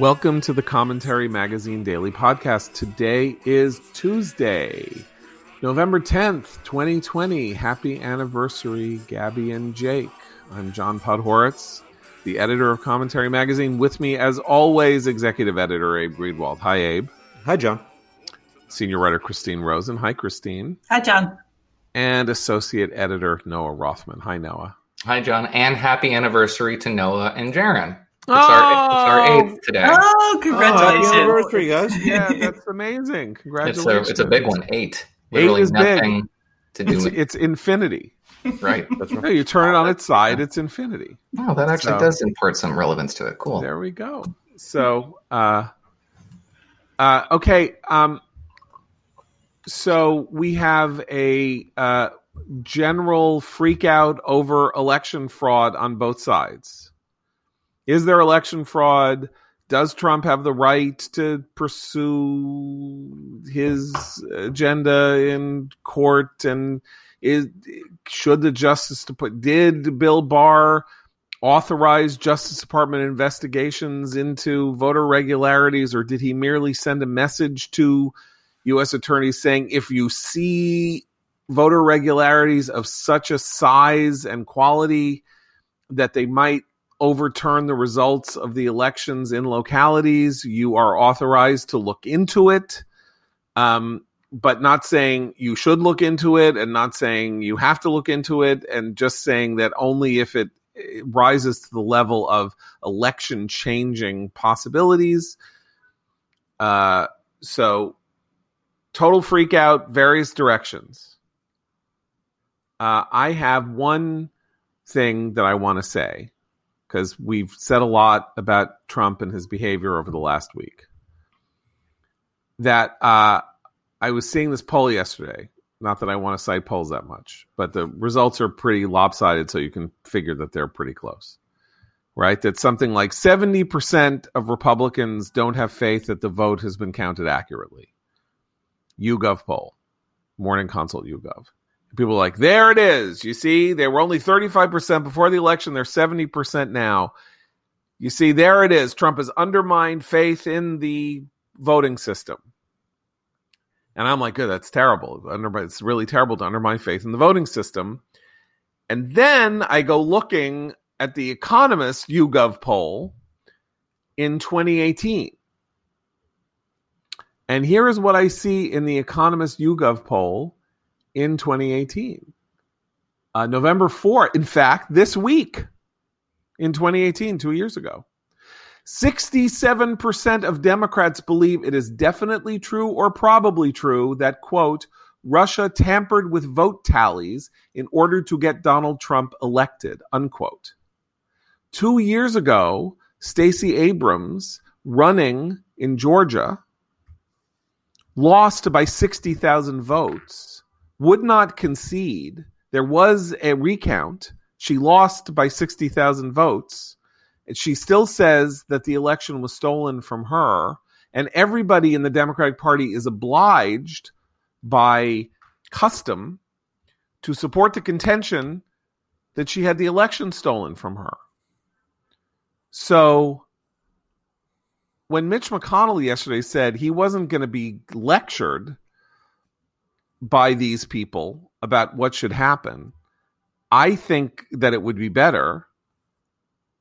Welcome to the Commentary Magazine Daily Podcast. Today is Tuesday, November 10th, 2020. Happy anniversary, Gabby and Jake. I'm John Podhoretz, the editor of Commentary Magazine. With me, as always, executive editor Abe Greenwald. Hi, Abe. Hi, John. Senior writer Christine Rosen. Hi, Christine. Hi, John. And associate editor Noah Rothman. Hi, Noah. Hi, John. And happy anniversary to Noah and Jaron. It's, our, it's our Oh! eighth today. Oh, Happy congratulations. anniversary, guys. Yeah, that's amazing. it's, Congratulations. a, it's a big one. Eight. Eight Literally is big. nothing to do It's, with it's infinity. Right. That's No, right. you turn it on its side, it's infinity. Oh, that actually So- does impart some relevance to it. Cool. There we go. So, uh, uh, okay. Um, so we have a uh, general freak out over election fraud on both sides. Is there election fraud? Does Trump have the right to pursue his agenda in court? And is should the Justice Department did Bill Barr authorize Justice Department investigations into voter regularities, or did he merely send a message to U.S. attorneys saying if you see voter regularities of such a size and quality that they might overturn the results of the elections in localities, you are authorized to look into it. Um, but not saying you should look into it and not saying you have to look into it and just saying that only if it it rises to the level of election changing possibilities. Uh, so, total freak out, various directions. Uh, I have one thing that I want to say because we've said a lot about Trump and his behavior over the last week. That uh, I was seeing this poll yesterday not that I want to cite polls that much, but the results are pretty lopsided, so you can figure that they're pretty close. Right? That something like 70% of Republicans don't have faith that the vote has been counted accurately. YouGov poll, Morning Consult YouGov. People are like, there it is. You see, they were only 35% before the election, they're 70% now. You see, there it is. Trump has undermined faith in the voting system. And I'm like, good, that's terrible. It's really terrible to undermine faith in the voting system. And then I go looking at the Economist YouGov poll in 2018. And here is what I see in the Economist YouGov poll in 2018. Uh, November 4th, in fact, this week in 2018, two years ago. 67% of Democrats believe it is definitely true or probably true that, quote, Russia tampered with vote tallies in order to get Donald Trump elected, unquote. Two years ago, Stacey Abrams, running in Georgia, lost by 60,000 votes, would not concede. There was a recount. She lost by 60,000 votes. And she still says that the election was stolen from her. And everybody in the Democratic Party is obliged by custom to support the contention that she had the election stolen from her. So when Mitch McConnell yesterday said he wasn't going to be lectured by these people about what should happen, I think that it would be better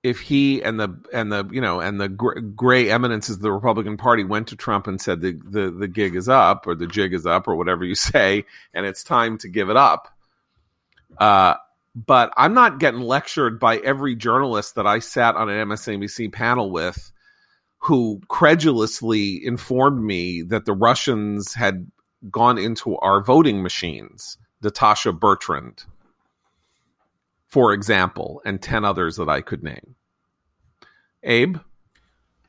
if he and the and the you know and the gray eminences of the Republican Party went to Trump and said the, the the gig is up or the jig is up or whatever you say and it's time to give it up. Uh, but I'm not getting lectured by every journalist that I sat on an MSNBC panel with who credulously informed me that the Russians had gone into our voting machines. Natasha Bertrand, for example, and 10 others that I could name. Abe?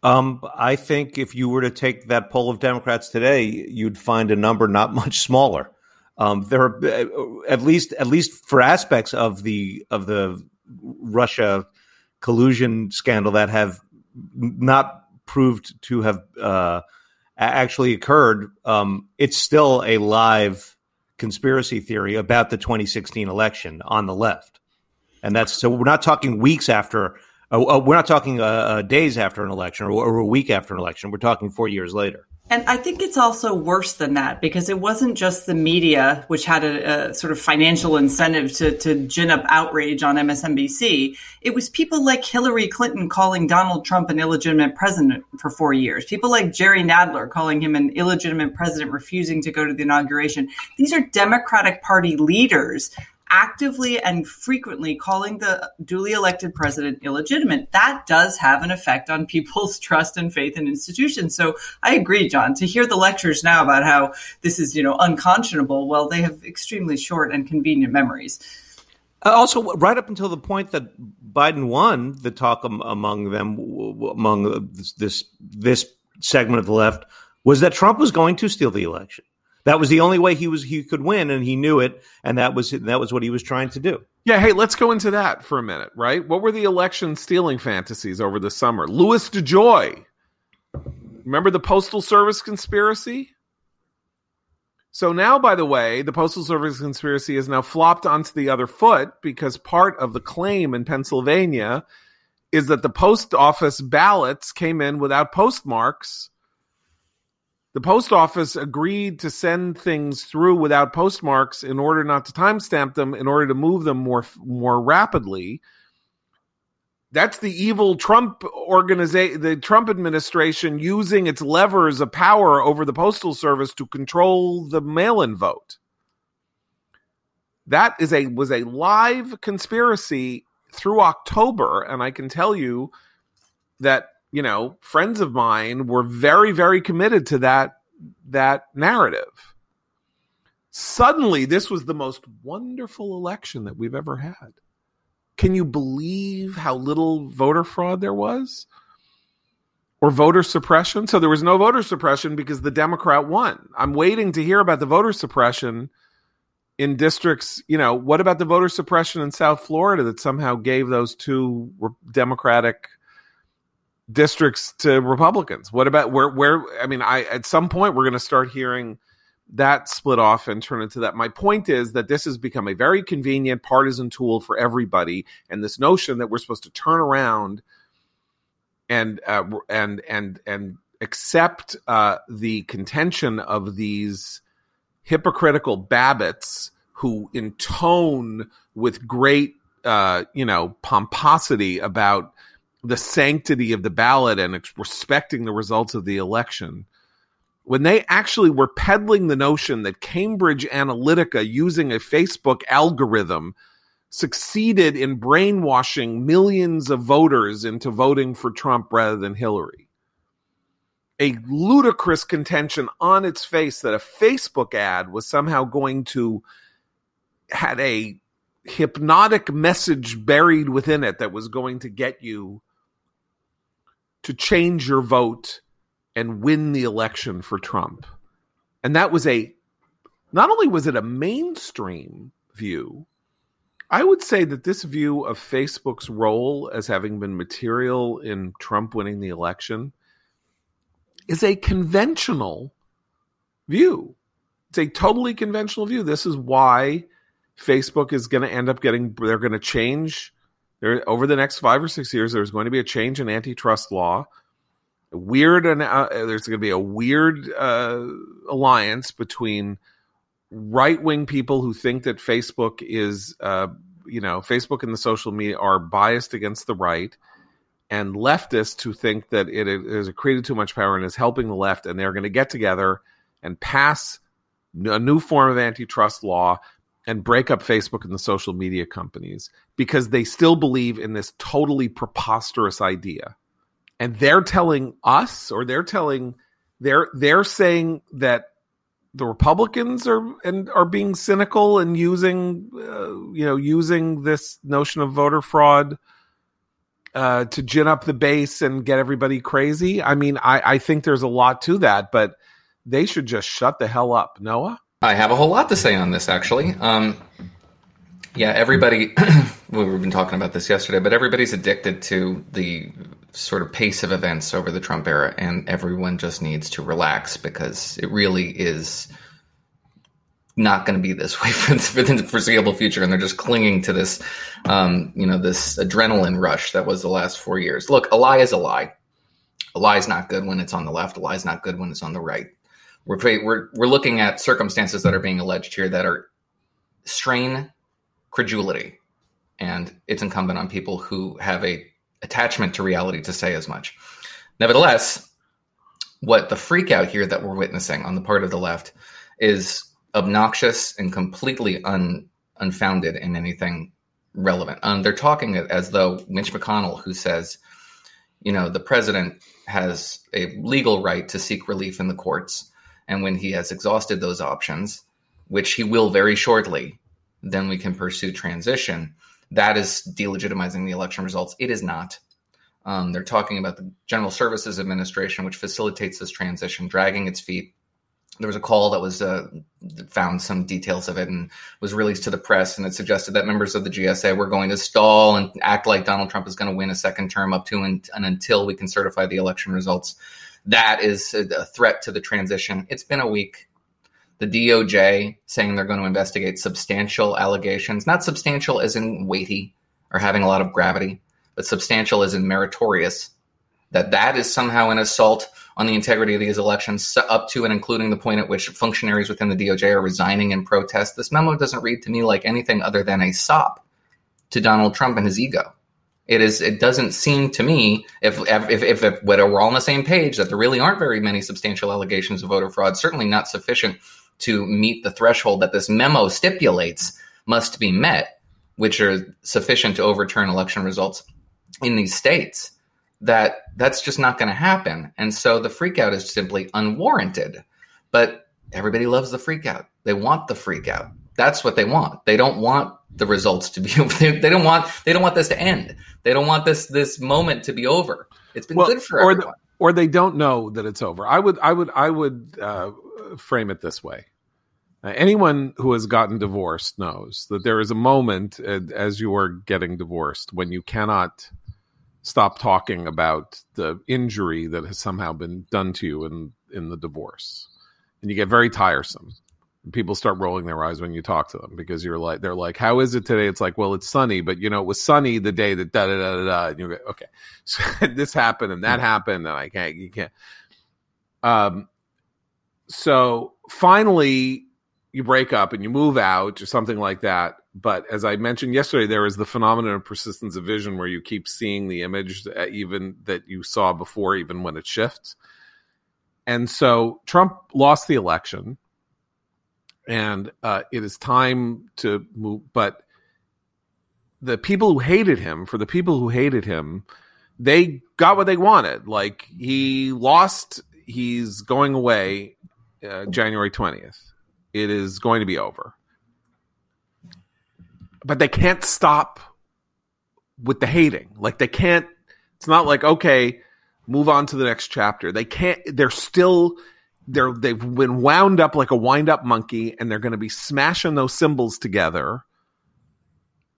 Um, I think if you were to take that poll of Democrats today, you'd find a number not much smaller. Um, there are uh, at least at least for aspects of the of the Russia collusion scandal that have not proved to have uh, actually occurred. Um, it's still a live conspiracy theory about the 2016 election on the left, and that's so we're not talking weeks after Uh, uh, we're not talking uh, uh, days after an election or, or, a week after an election. We're talking four years later. And I think it's also worse than that because it wasn't just the media, which had a, a, sort of financial incentive to, to gin up outrage on MSNBC. It was people like Hillary Clinton calling Donald Trump an illegitimate president for four years. People like Jerry Nadler calling him an illegitimate president, refusing to go to the inauguration. These are Democratic Party leaders actively and frequently calling the duly elected president illegitimate, that does have an effect on people's trust and faith in institutions. So I agree, John, to hear the lectures now about how this is, you know, unconscionable, well, they have extremely short and convenient memories. Uh, also, right up until the point that Biden won, the talk among them, among this this segment of the left, was that Trump was going to steal the election. That was the only way he was he could win, and he knew it, and that was that was what he was trying to do. Yeah, hey, let's go into that for a minute, right? What were the election stealing fantasies over the summer? Louis DeJoy. Remember the Postal Service conspiracy? So now, by the way, the Postal Service conspiracy is now flopped onto the other foot because part of the claim in Pennsylvania is that the post office ballots came in without postmarks the post office agreed to send things through without postmarks in order not to timestamp them, in order to move them more more rapidly. That's the evil Trump organization, the Trump administration using its levers of power over the postal service to control the mail-in vote. That is a was a live conspiracy through October, and I can tell you that you know, friends of mine were very, very committed to that that narrative. Suddenly, this was the most wonderful election that we've ever had. Can you believe how little voter fraud there was? Or voter suppression? So there was no voter suppression because the Democrat won. I'm waiting to hear about the voter suppression in districts. You know, what about the voter suppression in South Florida that somehow gave those two Democratic districts to Republicans? What about where where I mean I at some point we're going to start hearing that split off and turn into that. My point is that this has become a very convenient partisan tool for everybody and this notion that we're supposed to turn around and uh, and and and accept uh, the contention of these hypocritical babbitts who intone with great uh, you know pomposity about the sanctity of the ballot and respecting the results of the election when they actually were peddling the notion that Cambridge Analytica using a Facebook algorithm succeeded in brainwashing millions of voters into voting for Trump rather than Hillary. A ludicrous contention on its face that a Facebook ad was somehow going to had a hypnotic message buried within it that was going to get you to change your vote and win the election for Trump. And that was a, not only was it a mainstream view, I would say that this view of Facebook's role as having been material in Trump winning the election is a conventional view. It's a totally conventional view. This is why Facebook is going to end up getting, they're going to change there over the next five or six years, there's going to be a change in antitrust law. weird, uh, there's going to be a weird uh, alliance between right wing people who think that Facebook is, uh, you know, Facebook and the social media are biased against the right, and leftists who think that it has created too much power and is helping the left, and they're going to get together and pass a new form of antitrust law and break up Facebook and the social media companies because they still believe in this totally preposterous idea. And they're telling us or they're telling they're they're saying that the Republicans are and are being cynical and using uh, you know using this notion of voter fraud uh, to gin up the base and get everybody crazy. I mean, I, I think there's a lot to that, but they should just shut the hell up, Noah. I have a whole lot to say on this, actually. Um, yeah, everybody, we've been talking about this yesterday, but everybody's addicted to the sort of pace of events over the Trump era, and everyone just needs to relax because it really is not going to be this way for, for, the foreseeable future, and they're just clinging to this, um, you know, this adrenaline rush that was the last four years. Look, a lie is a lie. A lie is not good when it's on the left. A lie is not good when it's on the right. We're we're we're looking at circumstances that are being alleged here that are strain credulity, and it's incumbent on people who have a attachment to reality to say as much. Nevertheless, what the freak out here that we're witnessing on the part of the left is obnoxious and completely un, unfounded in anything relevant. Um, they're talking as though Mitch McConnell, who says, you know, the president has a legal right to seek relief in the courts. And when he has exhausted those options, which he will very shortly, then we can pursue transition. That is delegitimizing the election results. It is not. Um, they're talking about the General Services Administration, which facilitates this transition, dragging its feet there was a call that was uh, found some details of it and was released to the press, and it suggested that members of the GSA were going to stall and act like Donald Trump is going to win a second term up to and, and until we can certify the election results. That is a, threat to the transition. It's been a week. The DOJ saying they're going to investigate substantial allegations, not substantial as in weighty or having a lot of gravity, but substantial as in meritorious. That that is somehow an assault on the integrity of these elections up to and including the point at which functionaries within the DOJ are resigning in protest. This memo doesn't read to me like anything other than a sop to Donald Trump and his ego. It is. It doesn't seem to me, if if if, if we're all on the same page, that there really aren't very many substantial allegations of voter fraud. Certainly not sufficient to meet the threshold that this memo stipulates must be met, which are sufficient to overturn election results in these states that that's just not going to happen. And so the freakout is simply unwarranted. But everybody loves the freakout. They want the freakout. That's what they want. They don't want the results to be they, they don't want they don't want this to end. They don't want this this moment to be over. It's been well, good for or everyone. The, or they don't know that it's over. I would I would I would uh, frame it this way. Uh, anyone who has gotten divorced knows that there is a moment uh, as you are getting divorced when you cannot stop talking about the injury that has somehow been done to you in in the divorce and you get very tiresome people start rolling their eyes when you talk to them because you're like they're like how is it today it's like well it's sunny but you know it was sunny the day that da da da da, da. and you go okay so this happened and that happened and i can't you can't um so finally you break up and you move out or something like that but as I mentioned yesterday, there is the phenomenon of persistence of vision where you keep seeing the image that even that you saw before, even when it shifts. And so Trump lost the election, and uh, it is time to move. But the people who hated him, for the people who hated him, they got what they wanted. Like he lost, he's going away uh, January twentieth. It is going to be over but they can't stop with the hating. Like they can't. It's not like okay, move on to the next chapter. They can't. They're still. They're they've been wound up like a wind up monkey, and they're going to be smashing those cymbals together.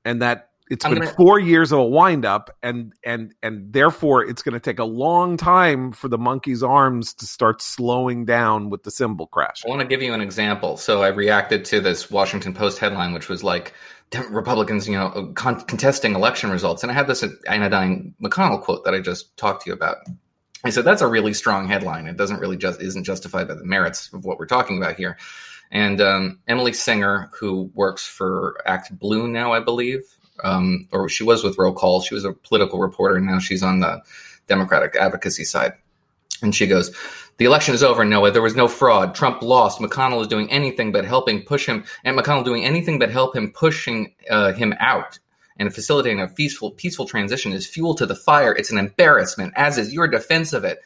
And that it's I'm been gonna... four years of a wind up, and and and therefore it's going to take a long time for the monkey's arms to start slowing down with the cymbal crash. I want to give you an example. So I reacted to this Washington Post headline, which was like Republicans, you know, con- contesting election results. And I had this anodyne McConnell quote that I just talked to you about. I said that's a really strong headline. It doesn't really just isn't justified by the merits of what we're talking about here. And um, Emily Singer, who works for Act Blue now, I believe, um, or she was with Roll Call. She was a political reporter, and now she's on the Democratic advocacy side. And she goes, the election is over, Noah. There was no fraud. Trump lost. McConnell is doing anything but helping push him, and McConnell doing anything but help him pushing uh, him out and facilitating a peaceful, peaceful transition is fuel to the fire. It's an embarrassment, as is your defense of it.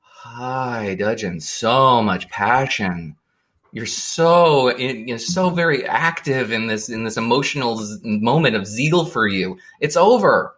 High, Dudgeon. So much passion. You're so you're so very active in this in this emotional moment of zeal for you. It's over.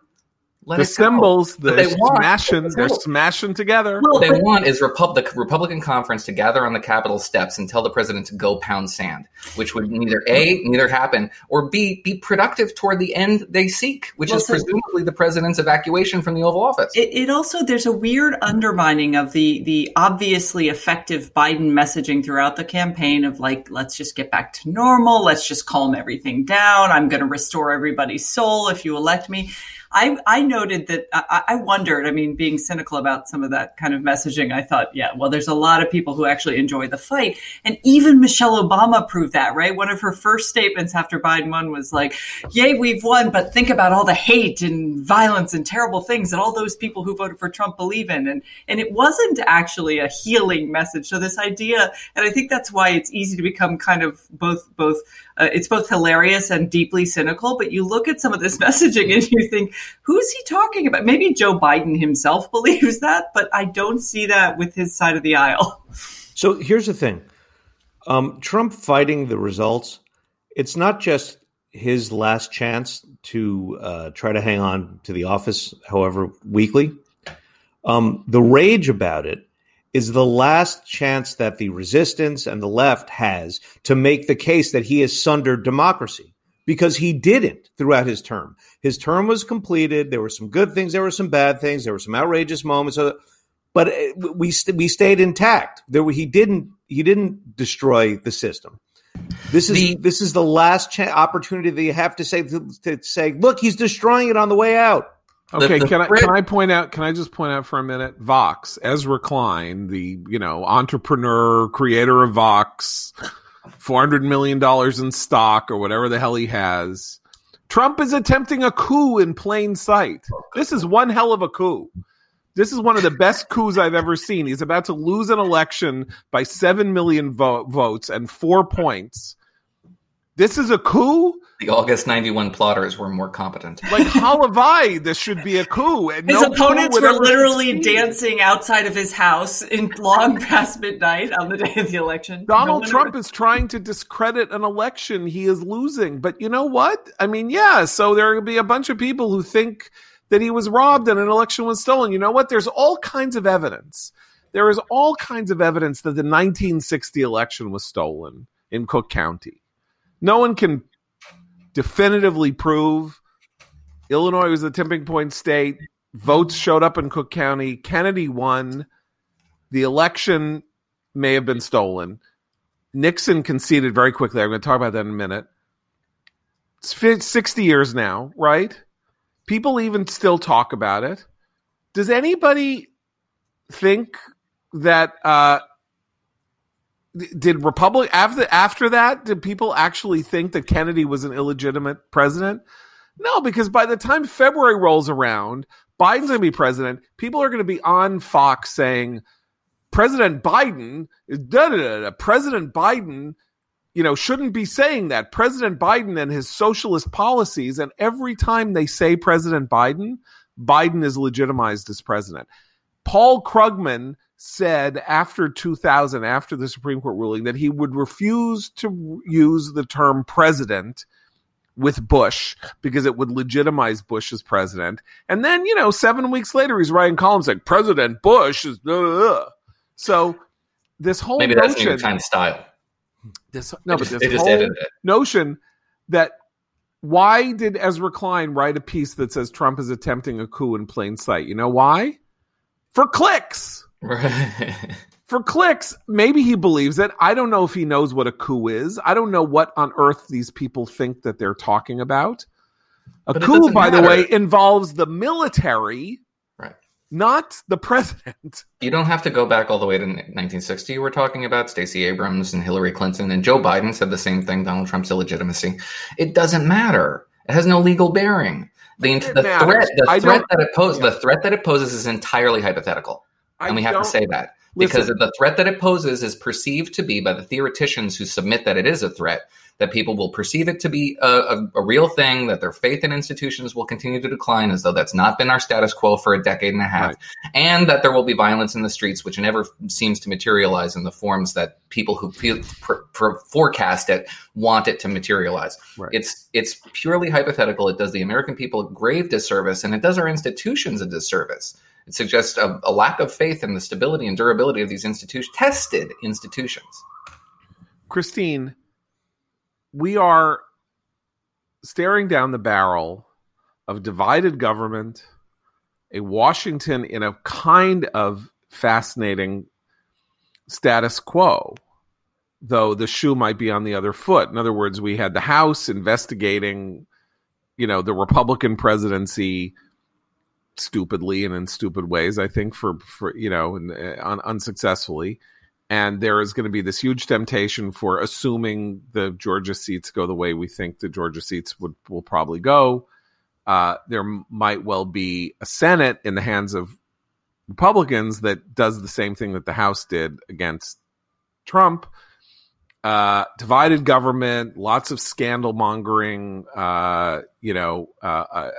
Let the it go. cymbals, But they're they want- smashing, they're smashing together. What they want is Repub- the Republican conference to gather on the Capitol steps and tell the president to go pound sand, which would neither a neither happen or b be productive toward the end they seek, which Well, is so- presumably the president's evacuation from the Oval Office. It, it also there's a weird undermining of the the obviously effective Biden messaging throughout the campaign of like let's just get back to normal, let's just calm everything down. I'm going to restore everybody's soul if you elect me. I, I noted that I, I wondered. I mean, being cynical about some of that kind of messaging, I thought, yeah, well, there's a lot of people who actually enjoy the fight, and even Michelle Obama proved that. Right, one of her first statements after Biden won was like, "Yay, we've won, but think about all the hate and violence and terrible things that all those people who voted for Trump believe in." And and it wasn't actually a healing message. So this idea, and I think that's why it's easy to become kind of both both. Uh, it's both hilarious and deeply cynical. But you look at some of this messaging and you think, who's he talking about? Maybe Joe Biden himself believes that, but I don't see that with his side of the aisle. So here's the thing um, Trump fighting the results, it's not just his last chance to uh, try to hang on to the office, however weakly. Um, the rage about it is the last chance that the resistance and the left has to make the case that he has sundered democracy because he didn't throughout his term. His term was completed. There were some good things, there were some bad things, there were some outrageous moments, uh, but uh, we st- we stayed intact. There were, he didn't he didn't destroy the system. This is The- this is the last cha- opportunity that you have to say to, to say, look, he's destroying it on the way out. Okay, the can I can I point out? Can I just point out for a minute? Vox, Ezra Klein, the you know entrepreneur, creator of Vox, four hundred million dollars in stock or whatever the hell he has. Trump is attempting a coup in plain sight. This is one hell of a coup. This is one of the best coups I've ever seen. He's about to lose an election by seven million vo- votes and four points. This is a coup. the August '91 plotters were more competent. Like Halavai, this should be a coup. And His no opponents would were literally succeed. dancing outside of his house in long past midnight on the day of the election. Donald No one- Trump is trying to discredit an election he is losing. But you know what? I mean, yeah, so there will be a bunch of people who think that he was robbed and an election was stolen. You know what? There's all kinds of evidence. There is all kinds of evidence that the 1960 election was stolen in Cook County. No one can definitively prove Illinois was the tipping point state. Votes showed up in Cook County. Kennedy won. The election may have been stolen. Nixon conceded very quickly. I'm going to talk about that in a minute. It's fi- 60 years now, right? People even still talk about it. Does anybody think that uh, did Republic after after that did people actually think that Kennedy was an illegitimate president? No, because by the time February rolls around, Biden's going to be president. People are going to be on Fox saying President Biden da da. da. President Biden, you know, shouldn't be saying that. President Biden and his socialist policies, and every time they say President Biden, Biden is legitimized as president. Paul Krugman said after 2000, after the Supreme Court ruling, that he would refuse to use the term president with Bush because it would legitimize Bush as president. And then, you know, seven weeks later, he's writing columns like President Bush is. Blah, blah. So this whole Maybe that's New notion, York Times style. this no, but this whole notion that why did Ezra Klein write a piece that says Trump is attempting a coup in plain sight? You know why? For clicks. Right. For clicks. Maybe he believes it. I don't know if he knows what a coup is. I don't know what on earth these people think that they're talking about. A But coup, by the way, involves the military, Right. not the president. You don't have to go back all the way to 1960. We're talking about Stacey Abrams and Hillary Clinton, and Joe Biden said the same thing. Donald Trump's illegitimacy. It doesn't matter. It has no legal bearing. The, the threat, the threat that it poses, Yeah. the threat that it poses is entirely hypothetical, I and we have to say that because Listen. the threat that it poses is perceived to be by the theoreticians who submit that it is a threat that people will perceive it to be a, a, a, real thing, that their faith in institutions will continue to decline as though that's not been our status quo for a decade and a half, right. and that there will be violence in the streets, which never seems to materialize in the forms that people who feel, pr- pr- forecast it want it to materialize. Right. It's it's purely hypothetical. It does the American people a grave disservice, and it does our institutions a disservice. It suggests a, a lack of faith in the stability and durability of these institutions, tested institutions. Christine, we are staring down the barrel of divided government, a Washington in a kind of fascinating status quo, though the shoe might be on the other foot. In other words, we had the House investigating, you know, the Republican presidency stupidly and in stupid ways. I think for for you know uh, un, unsuccessfully, and there is going to be this huge temptation for assuming the Georgia seats go the way we think the Georgia seats would will probably go. Uh, there might well be a Senate in the hands of Republicans that does the same thing that the House did against Trump uh, divided government, lots of scandal mongering. Uh, you know, uh, uh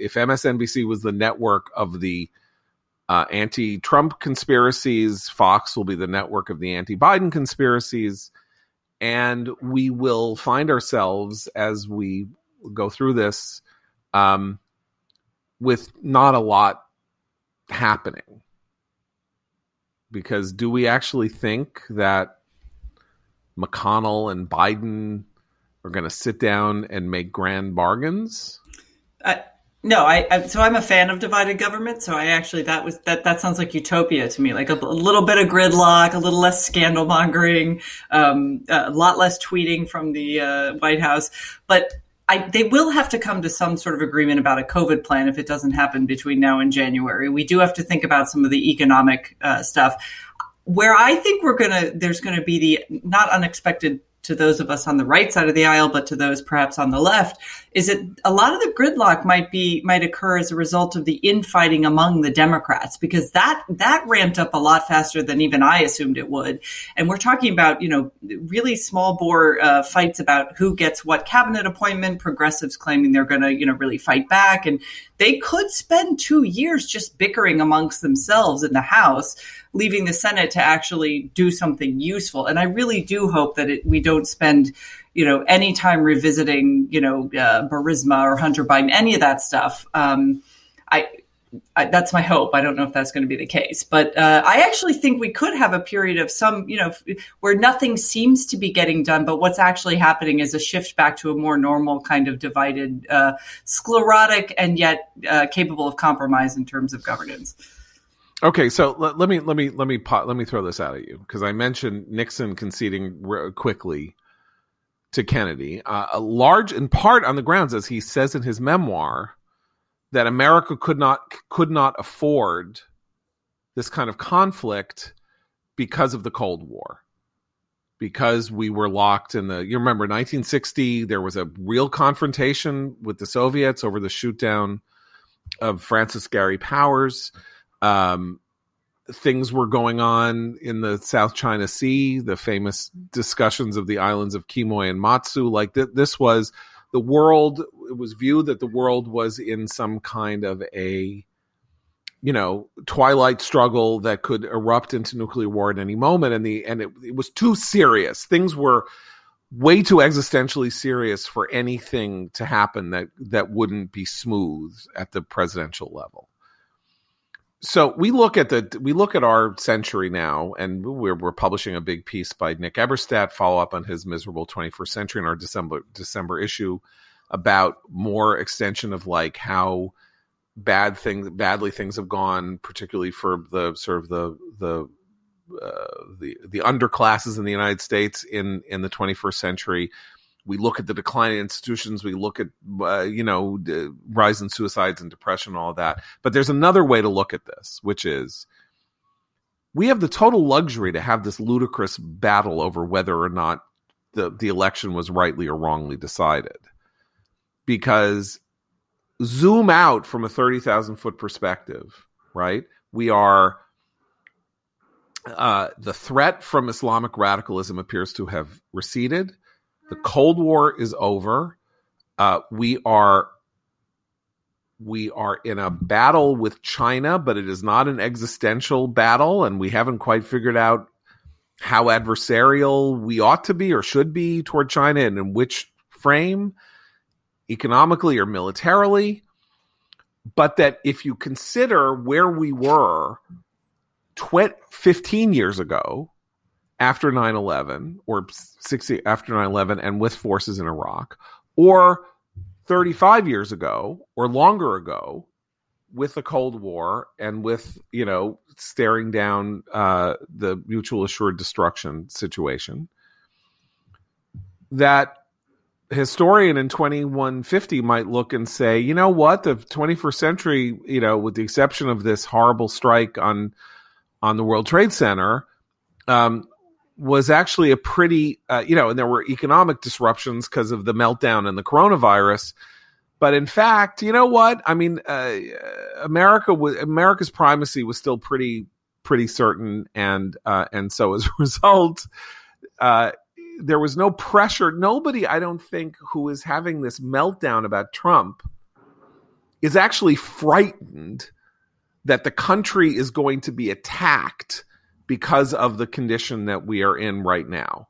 if MSNBC was the network of the uh, anti-Trump conspiracies, Fox will be the network of the anti-Biden conspiracies, and we will find ourselves as we go through this um, with not a lot happening. Because do we actually think that McConnell and Biden are going to sit down and make grand bargains? No, I, I, so I'm a fan of divided government. So I actually that was that that sounds like utopia to me, like a, a little bit of gridlock, a little less scandal mongering, um, a lot less tweeting from the uh, White House, but. I, they will have to come to some sort of agreement about a COVID plan if it doesn't happen between now and January. We do have to think about some of the economic uh, stuff where I think we're gonna there's gonna be the not unexpected to those of us on the right side of the aisle, but to those perhaps on the left, is that a lot of the gridlock might be might occur as a result of the infighting among the Democrats because that that ramped up a lot faster than even I assumed it would. And we're talking about you know really small bore uh, fights about who gets what cabinet appointment. Progressives claiming they're going to you know really fight back, and they could spend two years just bickering amongst themselves in the House leaving the Senate to actually do something useful. And I really do hope that it, we don't spend, you know, anytime revisiting, you know, uh, Burisma or Hunter Biden, any of that stuff. Um, I, I, that's my hope. I don't know if that's going to be the case, but uh, I actually think we could have a period of some, you know, where nothing seems to be getting done, but what's actually happening is a shift back to a more normal kind of divided, uh, sclerotic, and yet uh, capable of compromise in terms of governance. Okay, so let, let, me let me let me pot, let me throw this out at you because I mentioned Nixon conceding quickly to Kennedy, uh, a large in part on the grounds, as he says in his memoir, that America could not could not afford this kind of conflict because of the Cold War, because we were locked in the. You remember 1960, there was a real confrontation with the Soviets over the shootdown of Francis Gary Powers um, things were going on in the South China Sea, the famous discussions of the islands of Quemoy and Matsu. Like th- this was the world, it was viewed that the world was in some kind of a, you know, twilight struggle that could erupt into nuclear war at any moment. And the, and it, it was too serious. Things were way too existentially serious for anything to happen that, that wouldn't be smooth at the presidential level so we look at the we look at our century now, and we're we're publishing a big piece by Nick Eberstadt, follow up on his miserable 21st century in our December December issue about more extension of like how bad things badly things have gone, particularly for the sort of the the uh, the the underclasses in the United States in in the 21st century we look at the declining institutions, we look at uh, you know the rise in suicides and depression, all that. But there's another way to look at this, which is we have the total luxury to have this ludicrous battle over whether or not the the election was rightly or wrongly decided, because zoom out from a thirty thousand foot perspective, right? We are. Uh, the threat from Islamic radicalism appears to have receded The Cold War is over. Uh, we are we are in a battle with China, but it is not an existential battle, and we haven't quite figured out how adversarial we ought to be or should be toward China and in which frame, economically or militarily. But that if you consider where we were 20, 15 years ago after 9 11, or 60 after 9 11, and with forces in Iraq, or 35 years ago or longer ago with the Cold War and with, you know, staring down uh, the mutual assured destruction situation, that historian in 2150 might look and say, you know what, the 21st century, you know, with the exception of this horrible strike on on the World Trade Center, um, was actually a pretty, uh, you know, and there were economic disruptions because of the meltdown and the coronavirus. But in fact, you know what? I mean, uh, America was America's primacy was still pretty pretty certain, and uh, and so as a result, uh, there was no pressure. Nobody, I don't think, who is having this meltdown about Trump is actually frightened that the country is going to be attacked because of the condition that we are in right now.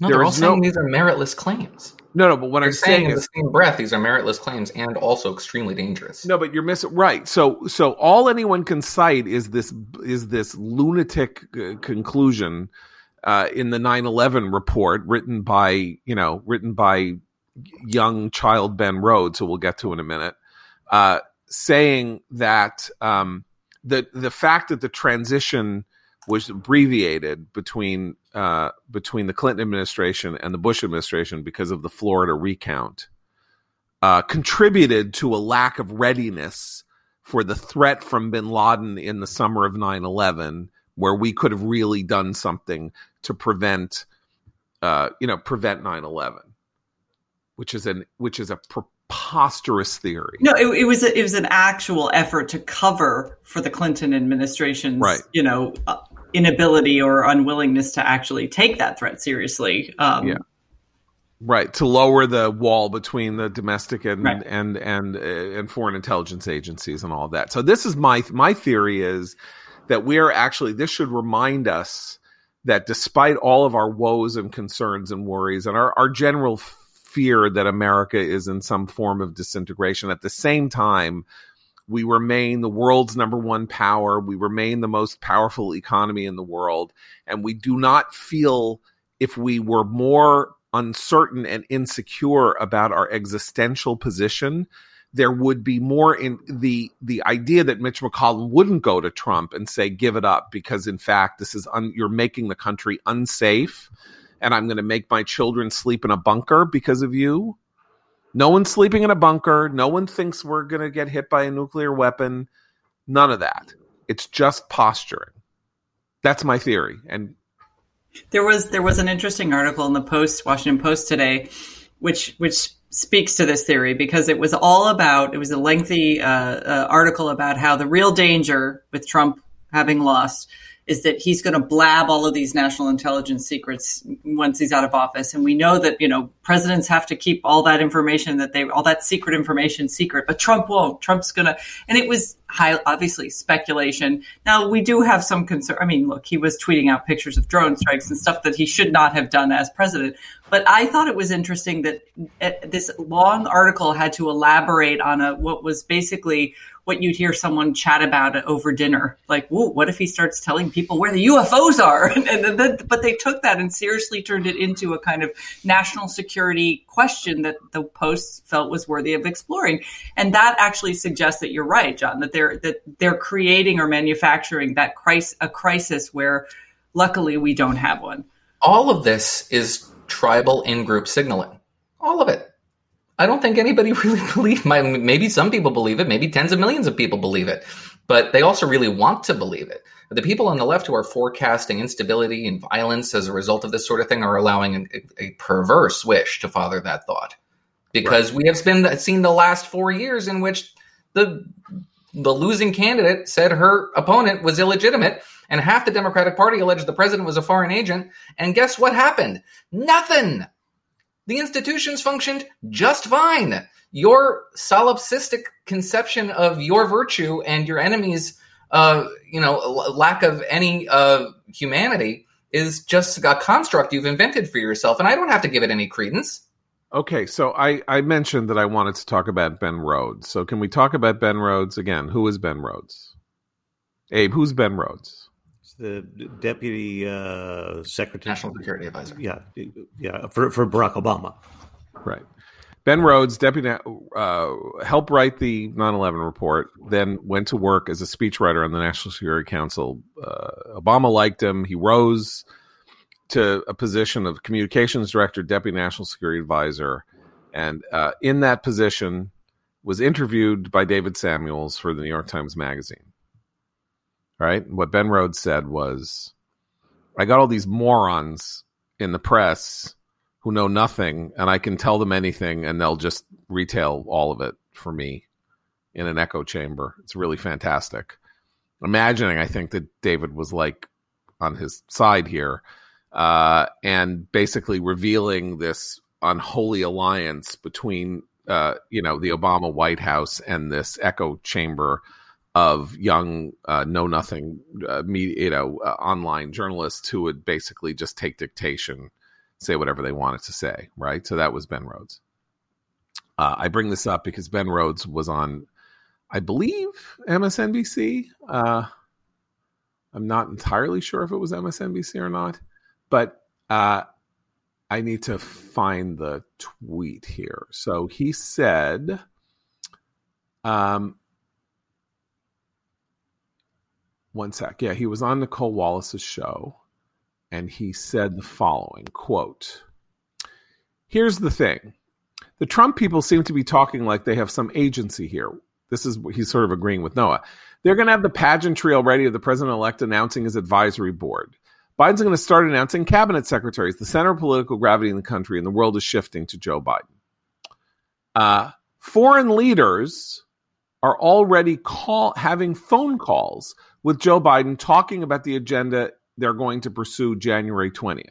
No, there they're all saying no, these are meritless claims. No, no, but what They're I'm saying, saying in is, the same breath, these are meritless claims and also extremely dangerous. No, but you're missing right. So, so all anyone can cite is this is this lunatic uh, conclusion uh, in the 9/11 report written by you know written by young child Ben Rhodes, who we'll get to in a minute, uh, saying that um, the the fact that the transition was abbreviated between uh, between the Clinton administration and the Bush administration because of the Florida recount, uh, contributed to a lack of readiness for the threat from Bin Laden in the summer of 9/11, where we could have really done something to prevent, uh, you know, prevent 9/11, which is an which is a preposterous theory. No, it, it was a, it was an actual effort to cover for the Clinton administration's, right. you know, uh, inability or unwillingness to actually take that threat seriously. Um, yeah. Right to lower the wall between the domestic and right. and and uh, and foreign intelligence agencies and all that. So this is my my theory is that we are actually this should remind us that despite all of our woes and concerns and worries and our, our general fear that America is in some form of disintegration, at the same time we remain the world's number one power. We remain the most powerful economy in the world. And we do not feel if we were more uncertain and insecure about our existential position, there would be more in the the idea that Mitch McConnell wouldn't go to Trump and say give it up because in fact this is un, you're making the country unsafe and I'm going to make my children sleep in a bunker because of you no one's sleeping in a bunker. No one thinks we're going to get hit by a nuclear weapon. None of that. It's just posturing. That's my theory. And there was there was an interesting article in the Post, Washington Post today, which which speaks to this theory because it was all about it was a lengthy uh, uh, article about how the real danger with Trump having lost is that he's going to blab all of these national intelligence secrets once he's out of office. And we know that, you know, presidents have to keep all that information that they, all that secret information secret, but Trump won't. Trump's going to, and it was high, obviously speculation. Now we do have some concern. I mean, look, he was tweeting out pictures of drone strikes and stuff that he should not have done as president. But I thought it was interesting that uh, this long article had to elaborate on a, what was basically what you'd hear someone chat about over dinner. Like, whoa, what if he starts telling people where the UFOs are? and, then, but they took that and seriously turned it into a kind of national security question that the Post felt was worthy of exploring. And that actually suggests that you're right, John, that they're that they're creating or manufacturing that crisis, a crisis where luckily we don't have one. All of this is tribal in-group signaling. All of it. I don't think anybody really believes. Maybe some people believe it. Maybe tens of millions of people believe it, but they also really want to believe it. The people on the left who are forecasting instability and violence as a result of this sort of thing are allowing a, a perverse wish to father that thought, because right. we have been seen the last four years in which the the losing candidate said her opponent was illegitimate, and half the Democratic Party alleged the president was a foreign agent. And guess what happened? Nothing. The institutions functioned just fine. Your solipsistic conception of your virtue and your enemy's, uh, you know, lack of any uh, humanity is just a construct you've invented for yourself, and I don't have to give it any credence. Okay, so I, I mentioned that I wanted to talk about Ben Rhodes. So can we talk about Ben Rhodes again? Who is Ben Rhodes? Abe, who's Ben Rhodes? The deputy uh, secretary, national security advisor. Yeah, yeah, for for Barack Obama. Right. Ben Rhodes, deputy, uh, helped write the 9/11 report. Then went to work as a speechwriter on the National Security Council. Uh, Obama liked him. He rose to a position of communications director, deputy national security advisor, and uh, in that position was interviewed by David Samuels for the New York Times Magazine right? What Ben Rhodes said was, I got all these morons in the press who know nothing, and I can tell them anything, and they'll just retail all of it for me in an echo chamber. It's really fantastic. Imagining, I think that David was like on his side here, uh, and basically revealing this unholy alliance between, uh, you know, the Obama White House and this echo chamber of young uh, know nothing uh, you know uh, online journalists who would basically just take dictation say whatever they wanted to say right? So that was ben rhodes. Uh, i bring this up because ben rhodes was on i believe msnbc uh, i'm not entirely sure if it was msnbc or not but uh, i need to find the tweet here. So he said um, one sec. Yeah, he was on Nicolle Wallace's show and he said the following quote Here's the thing. The Trump people seem to be talking like they have some agency here. This is he's sort of agreeing with Noah. They're going to have the pageantry already of the president elect announcing his advisory board. Biden's going to start announcing cabinet secretaries. The center of political gravity in the country and the world is shifting to Joe Biden. Uh, foreign leaders are already call having phone calls with Joe Biden talking about the agenda they're going to pursue January 20th.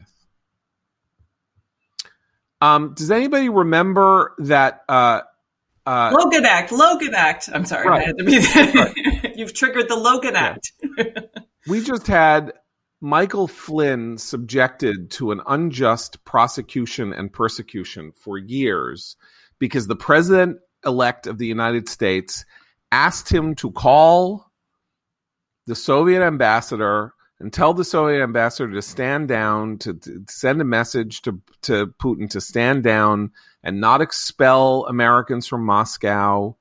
Um, does anybody remember that? Uh, uh, Logan Act, Logan Act. I'm sorry, right. I had to be there. Right. You've triggered the Logan yeah. Act. we just had Michael Flynn subjected to an unjust prosecution and persecution for years because the president elect of the United States asked him to call the Soviet ambassador and tell the Soviet ambassador to stand down, to, to, send a message to, to Putin to stand down and not expel Americans from Moscow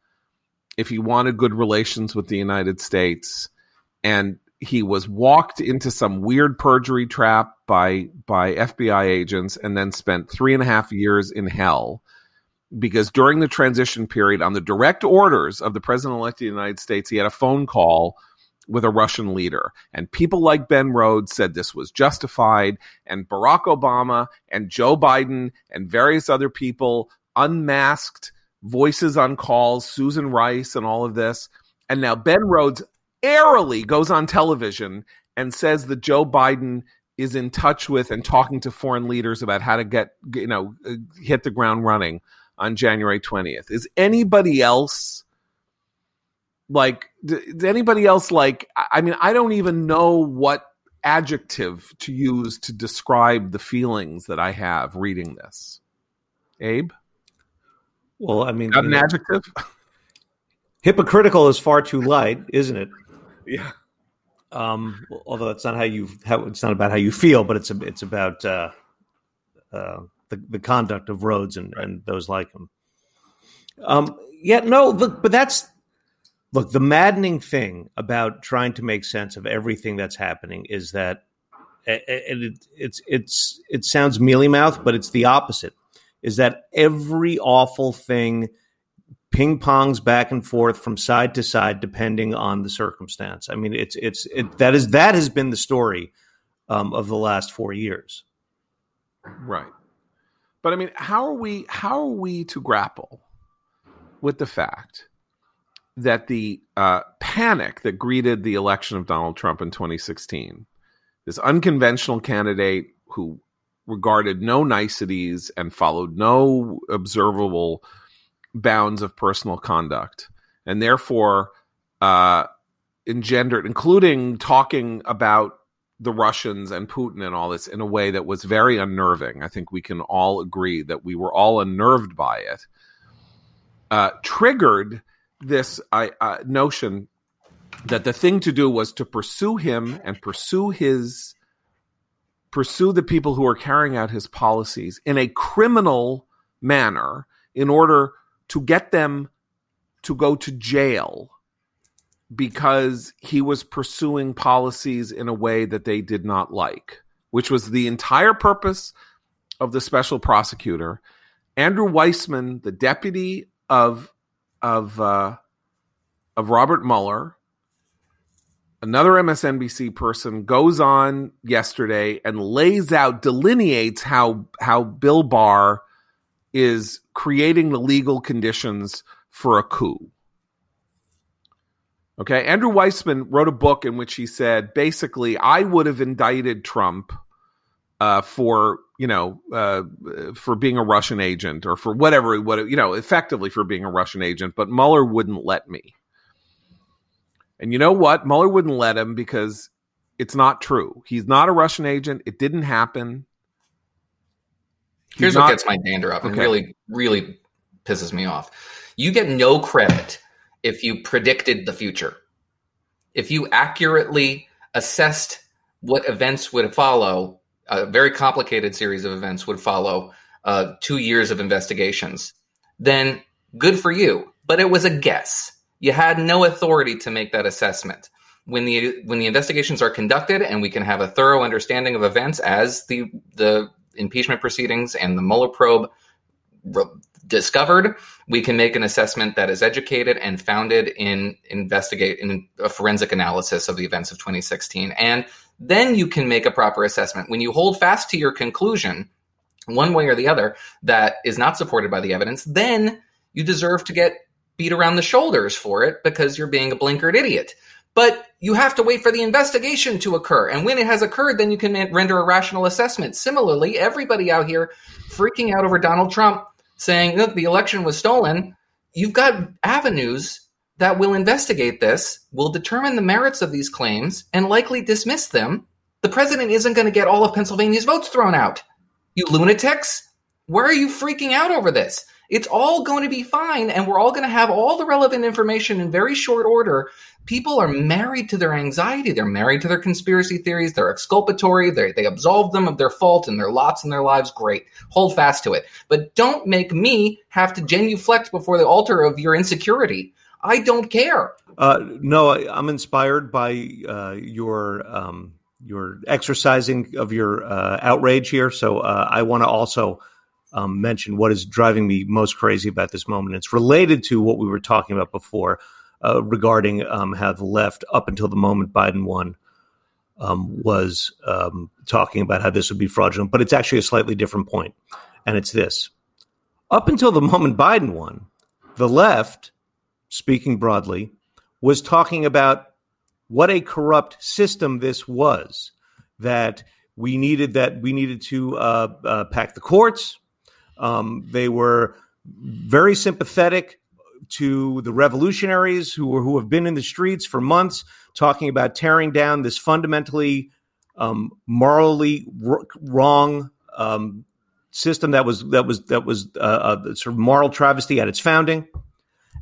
if he wanted good relations with the United States. And he was walked into some weird perjury trap by by FBI agents and then spent three and a half years in hell because during the transition period, on the direct orders of the president elect of the United States, he had a phone call with a Russian leader. And people like Ben Rhodes said this was justified. And Barack Obama and Joe Biden and various other people unmasked voices on calls, Susan Rice and all of this. And now Ben Rhodes airily goes on television and says that Joe Biden is in touch with and talking to foreign leaders about how to get, you know, hit the ground running on January 20th. Is anybody else like does anybody else like i mean i don't even know what adjective to use to describe the feelings that i have reading this. Abe? Well i mean Got an adjective? hypocritical is far too light isn't it? Yeah. Um although that's not how you how it's not about how you feel but it's a, it's about uh uh the, the conduct of Rhodes and, and those like him um yeah no look but that's Look, the maddening thing about trying to make sense of everything that's happening is that it, it, it's it's it sounds mealy mouth, but it's the opposite. Is that every awful thing ping pongs back and forth from side to side depending on the circumstance. I mean, it's it's it, that is that has been the story um, of the last four years. Right, but I mean, how are we how are we to grapple with the fact that the uh, panic that greeted the election of Donald Trump in 2016, this unconventional candidate who regarded no niceties and followed no observable bounds of personal conduct, and therefore uh, engendered, including talking about the Russians and Putin and all this in a way that was very unnerving. I think we can all agree that we were all unnerved by it. Uh, triggered this uh, uh, notion that the thing to do was to pursue him and pursue his pursue the people who are carrying out his policies in a criminal manner in order to get them to go to jail because he was pursuing policies in a way that they did not like, which was the entire purpose of the special prosecutor. Andrew Weissmann, the deputy of of uh, of Robert Mueller, another MSNBC person, goes on yesterday and lays out, delineates how how Bill Barr is creating the legal conditions for a coup. Okay. Andrew Weissmann wrote a book in which he said basically, I would have indicted Trump uh, for, you know, uh, for being a Russian agent or for whatever, what, you know, effectively for being a Russian agent, but Mueller wouldn't let me. And you know what? Mueller wouldn't let him because it's not true. He's not a Russian agent. It didn't happen. He's Here's not, what gets my dander up and okay. really, really pisses me off. You get no credit if you predicted the future, if you accurately assessed what events would follow, a very complicated series of events would follow uh, two years of investigations, then good for you. But it was a guess. You had no authority to make that assessment. When the when the investigations are conducted and we can have a thorough understanding of events as the the impeachment proceedings and the Mueller probe discovered, we can make an assessment that is educated and founded in investigate in a forensic analysis of the events of 2016. And then you can make a proper assessment. When you hold fast to your conclusion, one way or the other, that is not supported by the evidence, then you deserve to get beat around the shoulders for it because you're being a blinkered idiot. But you have to wait for the investigation to occur. And when it has occurred, then you can render a rational assessment. Similarly, everybody out here freaking out over Donald Trump saying, look, the election was stolen, you've got avenues that will investigate this, will determine the merits of these claims, and likely dismiss them. The president isn't going to get all of Pennsylvania's votes thrown out. You lunatics, why are you freaking out over this? It's all going to be fine, and we're all going to have all the relevant information in very short order. People are married to their anxiety. They're married to their conspiracy theories. They're exculpatory. They, they absolve them of their fault and their lots in their lives. Great. Hold fast to it. But don't make me have to genuflect before the altar of your insecurity. I don't care. Uh, no, I'm inspired by uh, your um, your exercising of your uh, outrage here. So uh, I want to also um, mention what is driving me most crazy about this moment. It's related to what we were talking about before uh, regarding um, how the left, up until the moment Biden won, um, was um, talking about how this would be fraudulent. But it's actually a slightly different point, and it's this: up until the moment Biden won, the left, speaking broadly, was talking about what a corrupt system this was. That we needed that we needed to uh, uh, pack the courts um, they were very sympathetic to the revolutionaries who were, who have been in the streets for months, talking about tearing down this fundamentally um, morally r- wrong um, system that was that was that was uh, a sort of moral travesty at its founding.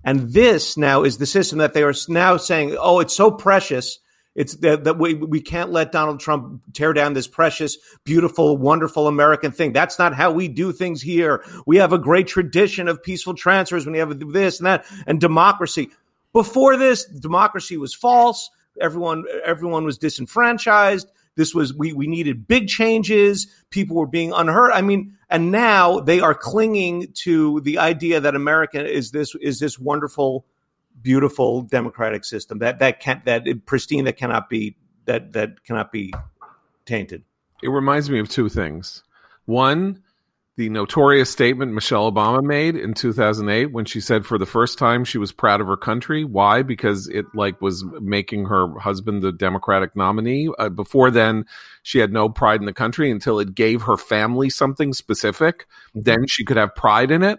And this now is the system that they are now saying, "Oh, it's so precious." It's that, that we, we can't let Donald Trump tear down this precious, beautiful, wonderful American thing. That's not how we do things here. We have a great tradition of peaceful transfers when you have this and that and democracy. Before this, democracy was false. Everyone, everyone was disenfranchised. This was we we needed big changes. People were being unheard. I mean, and now they are clinging to the idea that America is this is this wonderful beautiful democratic system that that can that pristine that cannot be that that cannot be tainted. It reminds me of two things. One, the notorious statement Michelle Obama made in 2008 when she said for the first time she was proud of her country. Why? Because it like was making her husband the Democratic nominee. Uh, before then, she had no pride in the country until it gave her family something specific. Mm-hmm. Then she could have pride in it.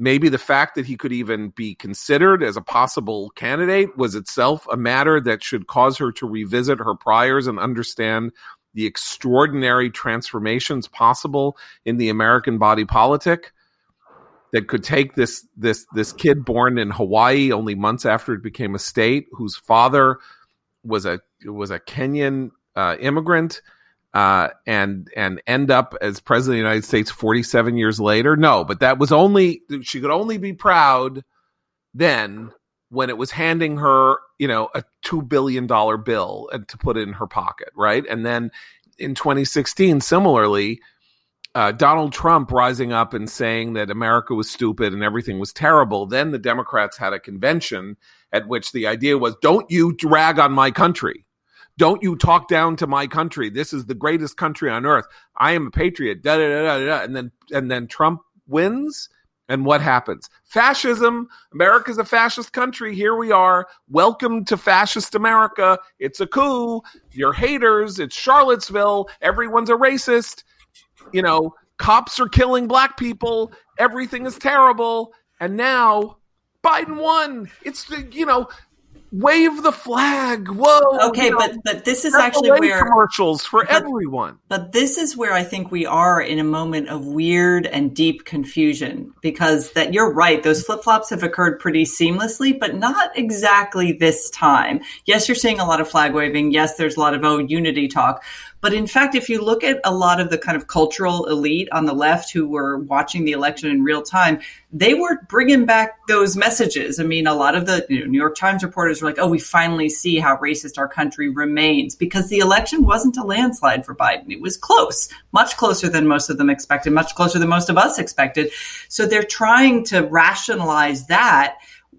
Maybe the fact that he could even be considered as a possible candidate was itself a matter that should cause her to revisit her priors and understand the extraordinary transformations possible in the American body politic that could take this this this kid born in Hawaii only months after it became a state, whose father was a was a Kenyan uh, immigrant, uh, and and end up as president of the United States 47 years later. No, but that was only she could only be proud then when it was handing her, you know, a two billion dollar bill and to put it in her pocket, right? And then in 2016, similarly, uh, Donald Trump rising up and saying that America was stupid and everything was terrible. Then the Democrats had a convention at which the idea was, "Don't you drag on my country." Don't you talk down to my country? This is the greatest country on earth. I am a patriot. Da, da, da, da, And then and then Trump wins and what happens? Fascism. America's a fascist country. Here we are. Welcome to fascist America. It's a coup. You're haters. It's Charlottesville. Everyone's a racist. You know, cops are killing black people. Everything is terrible. And now Biden won. It's the, you know, wave the flag. Whoa. Okay, but but this is actually where commercials for but, everyone. But this is where I think we are in a moment of weird and deep confusion because that you're right. Those flip flops have occurred pretty seamlessly, but not exactly this time. Yes, you're seeing a lot of flag waving. Yes, there's a lot of oh unity talk. But in fact, if you look at a lot of the kind of cultural elite on the left who were watching the election in real time, they were bringing back those messages. I mean, a lot of the you know, New York Times reporters were like, oh, we finally see how racist our country remains because the election wasn't a landslide for Biden. It was close, much closer than most of them expected, much closer than most of us expected. So they're trying to rationalize that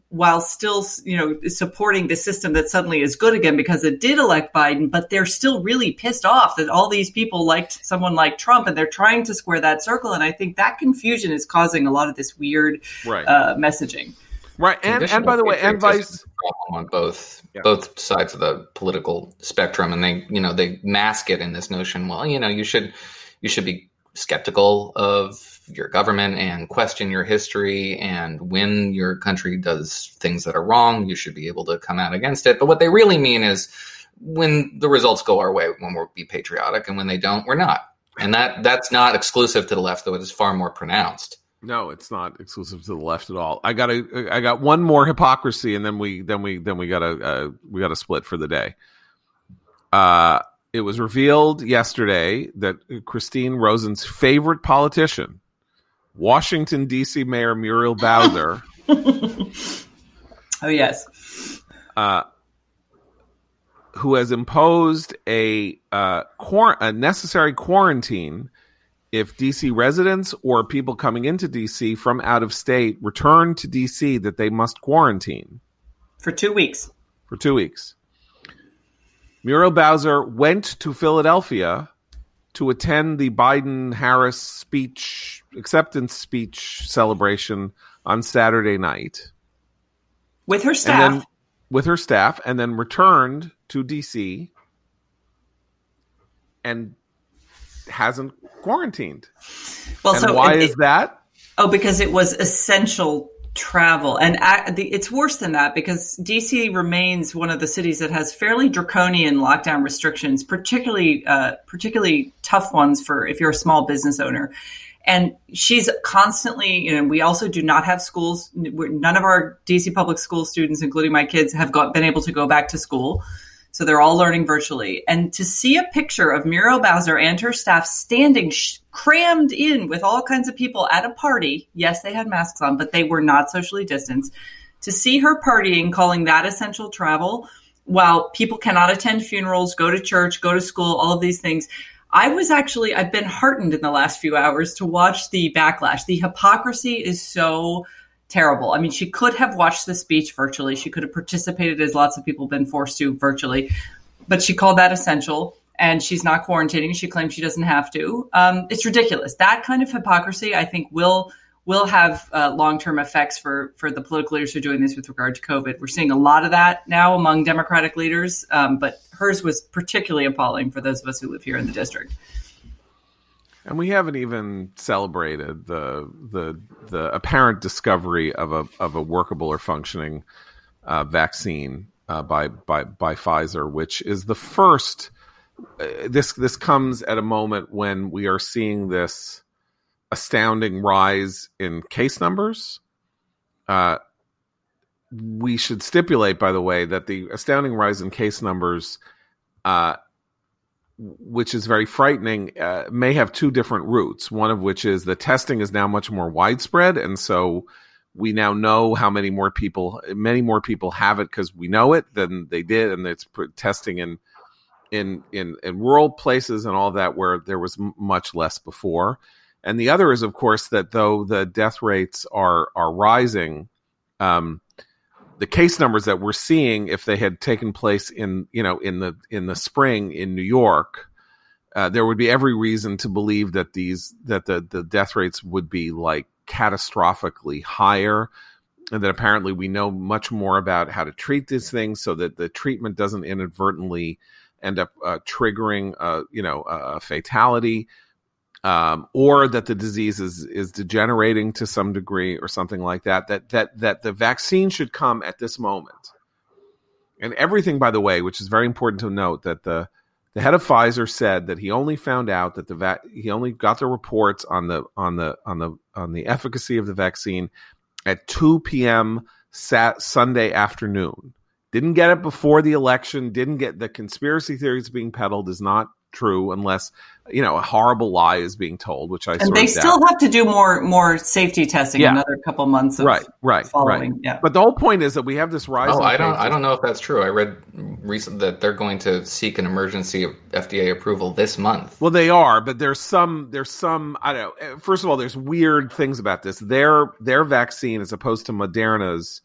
while still, you know, supporting the system that suddenly is good again because it did elect Biden, but they're still really pissed off that all these people liked someone like Trump and they're trying to square that circle. And I think that confusion is causing a lot of this weird right. uh, messaging. Right. And, and by the way, and vice on both yeah. both sides of the political spectrum. And they, you know, they mask it in this notion, well, you know, you should you should be skeptical of your government and question your history. And when your country does things that are wrong, you should be able to come out against it. But what they really mean is when the results go our way, when we'll be patriotic, and when they don't, we're not. And that that's not exclusive to the left, though it is far more pronounced. No, it's not exclusive to the left at all. I got a, I got one more hypocrisy, and then we, then we, then we got a, uh, we got a split for the day. Uh, it was revealed yesterday that Christine Rosen's favorite politician, Washington D.C. Mayor Muriel Bowser. oh yes. Uh, who has imposed a uh, quor- a necessary quarantine if DC residents or people coming into DC from out of state return to DC that they must quarantine for two weeks. For two weeks. Muriel Bowser went to Philadelphia to attend the Biden Harris speech acceptance speech celebration on Saturday night with her staff. Then, with her staff, and then returned to DC and hasn't quarantined. Well, and so why it, is that? Oh, because it was essential travel. And it's worse than that because DC remains one of the cities that has fairly draconian lockdown restrictions, particularly uh, particularly tough ones for if you're a small business owner. And she's constantly, you know, we also do not have schools. None of our DC public school students, including my kids, have got, been able to go back to school. So they're all learning virtually. And to see a picture of Muriel Bowser and her staff standing sh- crammed in with all kinds of people at a party, yes, they had masks on, but they were not socially distanced. To see her partying, calling that essential travel, while people cannot attend funerals, go to church, go to school, all of these things. I was actually, I've been heartened in the last few hours to watch the backlash. The hypocrisy is so terrible. I mean, she could have watched the speech virtually. She could have participated as lots of people have been forced to virtually, but she called that essential. and she's not quarantining. She claims she doesn't have to. Um, it's ridiculous. That kind of hypocrisy, I think, will will have uh, long term effects for for the political leaders who are doing this with regard to COVID. We're seeing a lot of that now among Democratic leaders, um, but hers was particularly appalling for those of us who live here in the district. And we haven't even celebrated the the the apparent discovery of a of a workable or functioning uh, vaccine uh, by by by Pfizer, which is the first. Uh, this this comes at a moment when we are seeing this astounding rise in case numbers. Uh, we should stipulate, by the way, that the astounding rise in case numbers uh, which is very frightening, uh, may have two different roots. One of which is the testing is now much more widespread, and so we now know how many more people, many more people have it because we know it than they did, and it's testing in in in in rural places and all that where there was m- much less before. And the other is, of course, that though the death rates are are rising, um, the case numbers that we're seeing, if they had taken place in you know in the in the spring in New York, uh, there would be every reason to believe that these that the the death rates would be like catastrophically higher, and that apparently we know much more about how to treat these things, so that the treatment doesn't inadvertently end up uh, triggering a you know a fatality um, or that the disease is is degenerating to some degree or something like that that that that the vaccine should come at this moment and everything by the way which is very important to note that the the head of Pfizer said that he only found out that the he only got the reports on the on the on the on the efficacy of the vaccine at 2 p.m. Sat Sunday afternoon. Didn't get it before the election. Didn't get the conspiracy theories being peddled is not true unless you know a horrible lie is being told which i and they still doubt. have to do more more safety testing yeah. another couple months of right right following right. yeah but the whole point is that we have this rise oh i don't i don't know if that's true i read recent that they're going to seek an emergency fda approval this month well they are but there's some there's some i don't know eh, first of all there's weird things about this their their vaccine as opposed to moderna's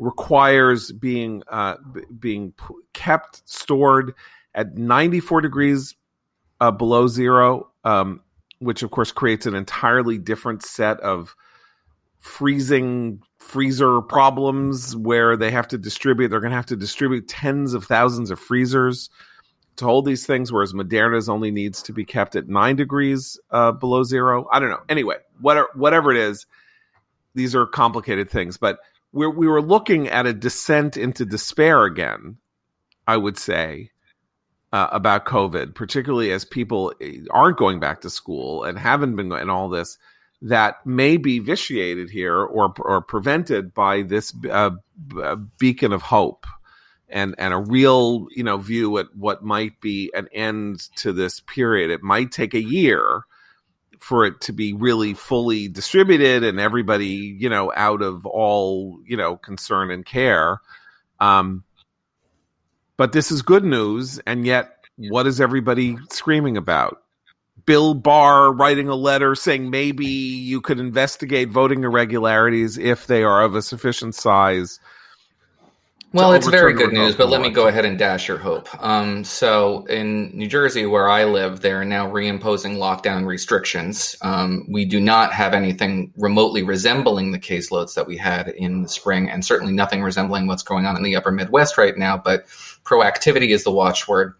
requires being uh, b- being p- kept stored at 94 degrees uh, below zero, um, which of course creates an entirely different set of freezing freezer problems where they have to distribute, they're going to have to distribute tens of thousands of freezers to hold these things, whereas Moderna's only needs to be kept at nine degrees uh, below zero. I don't know. Anyway, whatever, whatever it is, these are complicated things, but we're, we were looking at a descent into despair again, I would say, uh, about COVID, particularly as people eh, aren't going back to school and haven't been and all this that may be vitiated here or or prevented by this uh, beacon of hope and and a real you know view at what might be an end to this period. It might take a year for it to be really fully distributed and everybody you know out of all you know concern and care. Um, but this is good news, and yet, what is everybody screaming about? Bill Barr writing a letter saying maybe you could investigate voting irregularities if they are of a sufficient size well, it's very good news, but let me go ahead and dash your hope. Um, so, in New Jersey, where I live, they're now reimposing lockdown restrictions. Um, we do not have anything remotely resembling the caseloads that we had in the spring, and certainly nothing resembling what's going on in the upper Midwest right now. But proactivity is the watchword.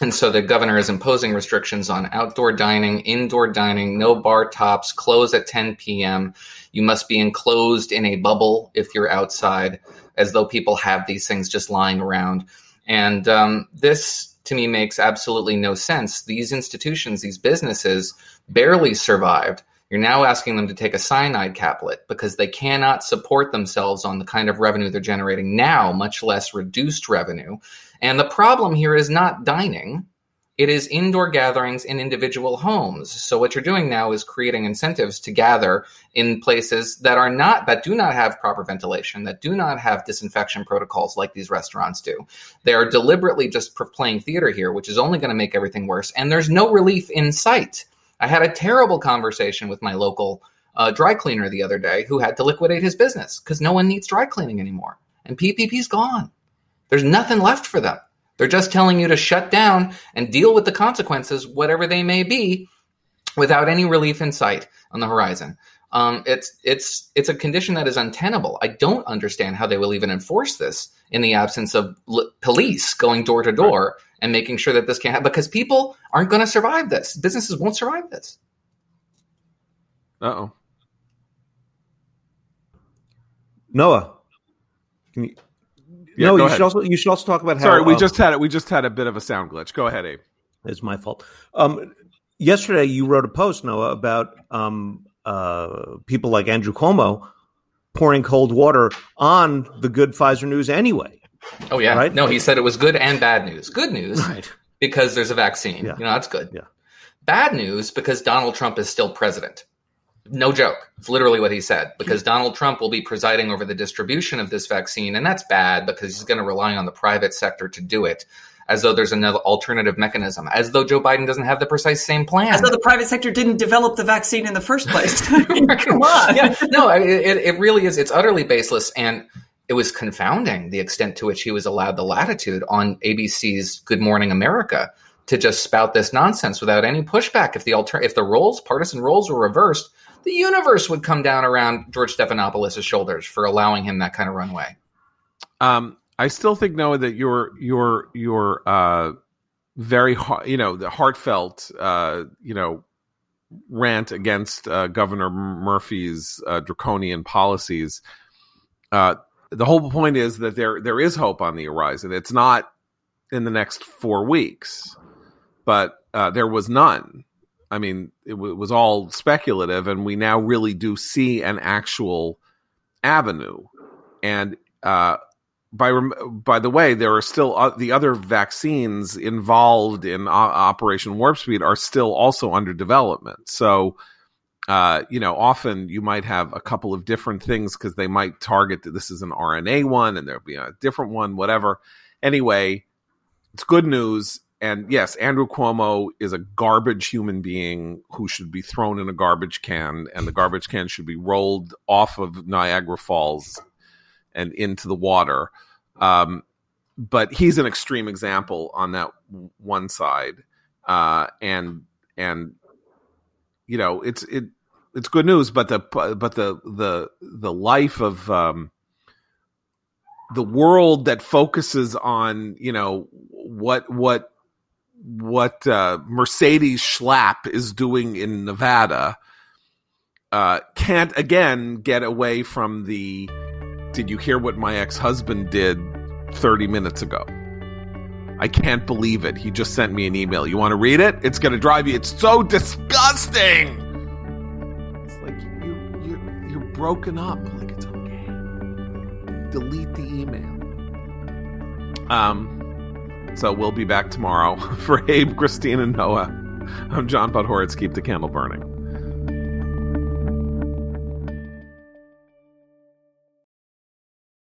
And so the governor is imposing restrictions on outdoor dining, indoor dining, no bar tops, close at 10 p.m. You must be enclosed in a bubble if you're outside as though people have these things just lying around. And um, this, to me, makes absolutely no sense. These institutions, these businesses, barely survived. You're now asking them to take a cyanide caplet because they cannot support themselves on the kind of revenue they're generating now, much less reduced revenue. And the problem here is not dining. It is indoor gatherings in individual homes. So what you're doing now is creating incentives to gather in places that are not that do not have proper ventilation, that do not have disinfection protocols like these restaurants do. They are deliberately just playing theater here, which is only going to make everything worse. And there's no relief in sight. I had a terrible conversation with my local uh, dry cleaner the other day who had to liquidate his business because no one needs dry cleaning anymore, and PPP's gone. There's nothing left for them. They're just telling you to shut down and deal with the consequences, whatever they may be, without any relief in sight on the horizon. Um, it's it's it's a condition that is untenable. I don't understand how they will even enforce this in the absence of police going door to door and making sure that this can't happen because people aren't going to survive this. Businesses won't survive this. Uh oh. Noah, can you, Yeah, no, you ahead. should also you should also talk about how. Sorry, we uh, just had it. We just had a bit of a sound glitch. Go ahead, Abe. It's my fault. Um, yesterday, you wrote a post, Noah, about um, uh, people like Andrew Cuomo pouring cold water on the good Pfizer news anyway. Oh yeah, Right? no, he said it was good and bad news. Good news Right. because there's a vaccine. Yeah. You know that's good. Yeah. Bad news because Donald Trump is still president. No joke. It's literally what he said because Donald Trump will be presiding over the distribution of this vaccine, and that's bad because he's going to rely on the private sector to do it, as though there's another alternative mechanism, as though Joe Biden doesn't have the precise same plan. As though the private sector didn't develop the vaccine in the first place. Come on. yeah, no, I- it, it really is. It's utterly baseless, and it was confounding the extent to which he was allowed the latitude on ABC's Good Morning America to just spout this nonsense without any pushback. If the alter- if the roles, partisan roles, were reversed, the universe would come down around George Stephanopoulos' shoulders for allowing him that kind of runway. Um, I still think Noah that your your your uh, very you know the heartfelt uh, you know rant against uh, Governor Murphy's uh, draconian policies. Uh, the whole point is that there there is hope on the horizon. It's not in the next four weeks, but uh, there was none. I mean, it w- was all speculative, and we now really do see an actual avenue. And uh, by rem- by the way, there are still uh, the other vaccines involved in o- Operation Warp Speed are still also under development. So, uh, you know, often you might have a couple of different things because they might target that this is an RNA one and there'll be a different one, whatever. Anyway, it's good news. And yes, Andrew Cuomo is a garbage human being who should be thrown in a garbage can, and the garbage can should be rolled off of Niagara Falls and into the water. Um, but he's an extreme example on that one side, uh, and and you know it's it it's good news. But the but the the the life of um, the world that focuses on you know what what what uh, Mercedes Schlapp is doing in Nevada uh, can't again get away from the did you hear what my ex-husband did 30 minutes ago? I can't believe it. He just sent me an email. You want to read it? It's going to drive you it's so disgusting broken up like it's okay. Delete the email. Um so we'll be back tomorrow for abe christine and noah. I'm john podhoretz. Keep the candle burning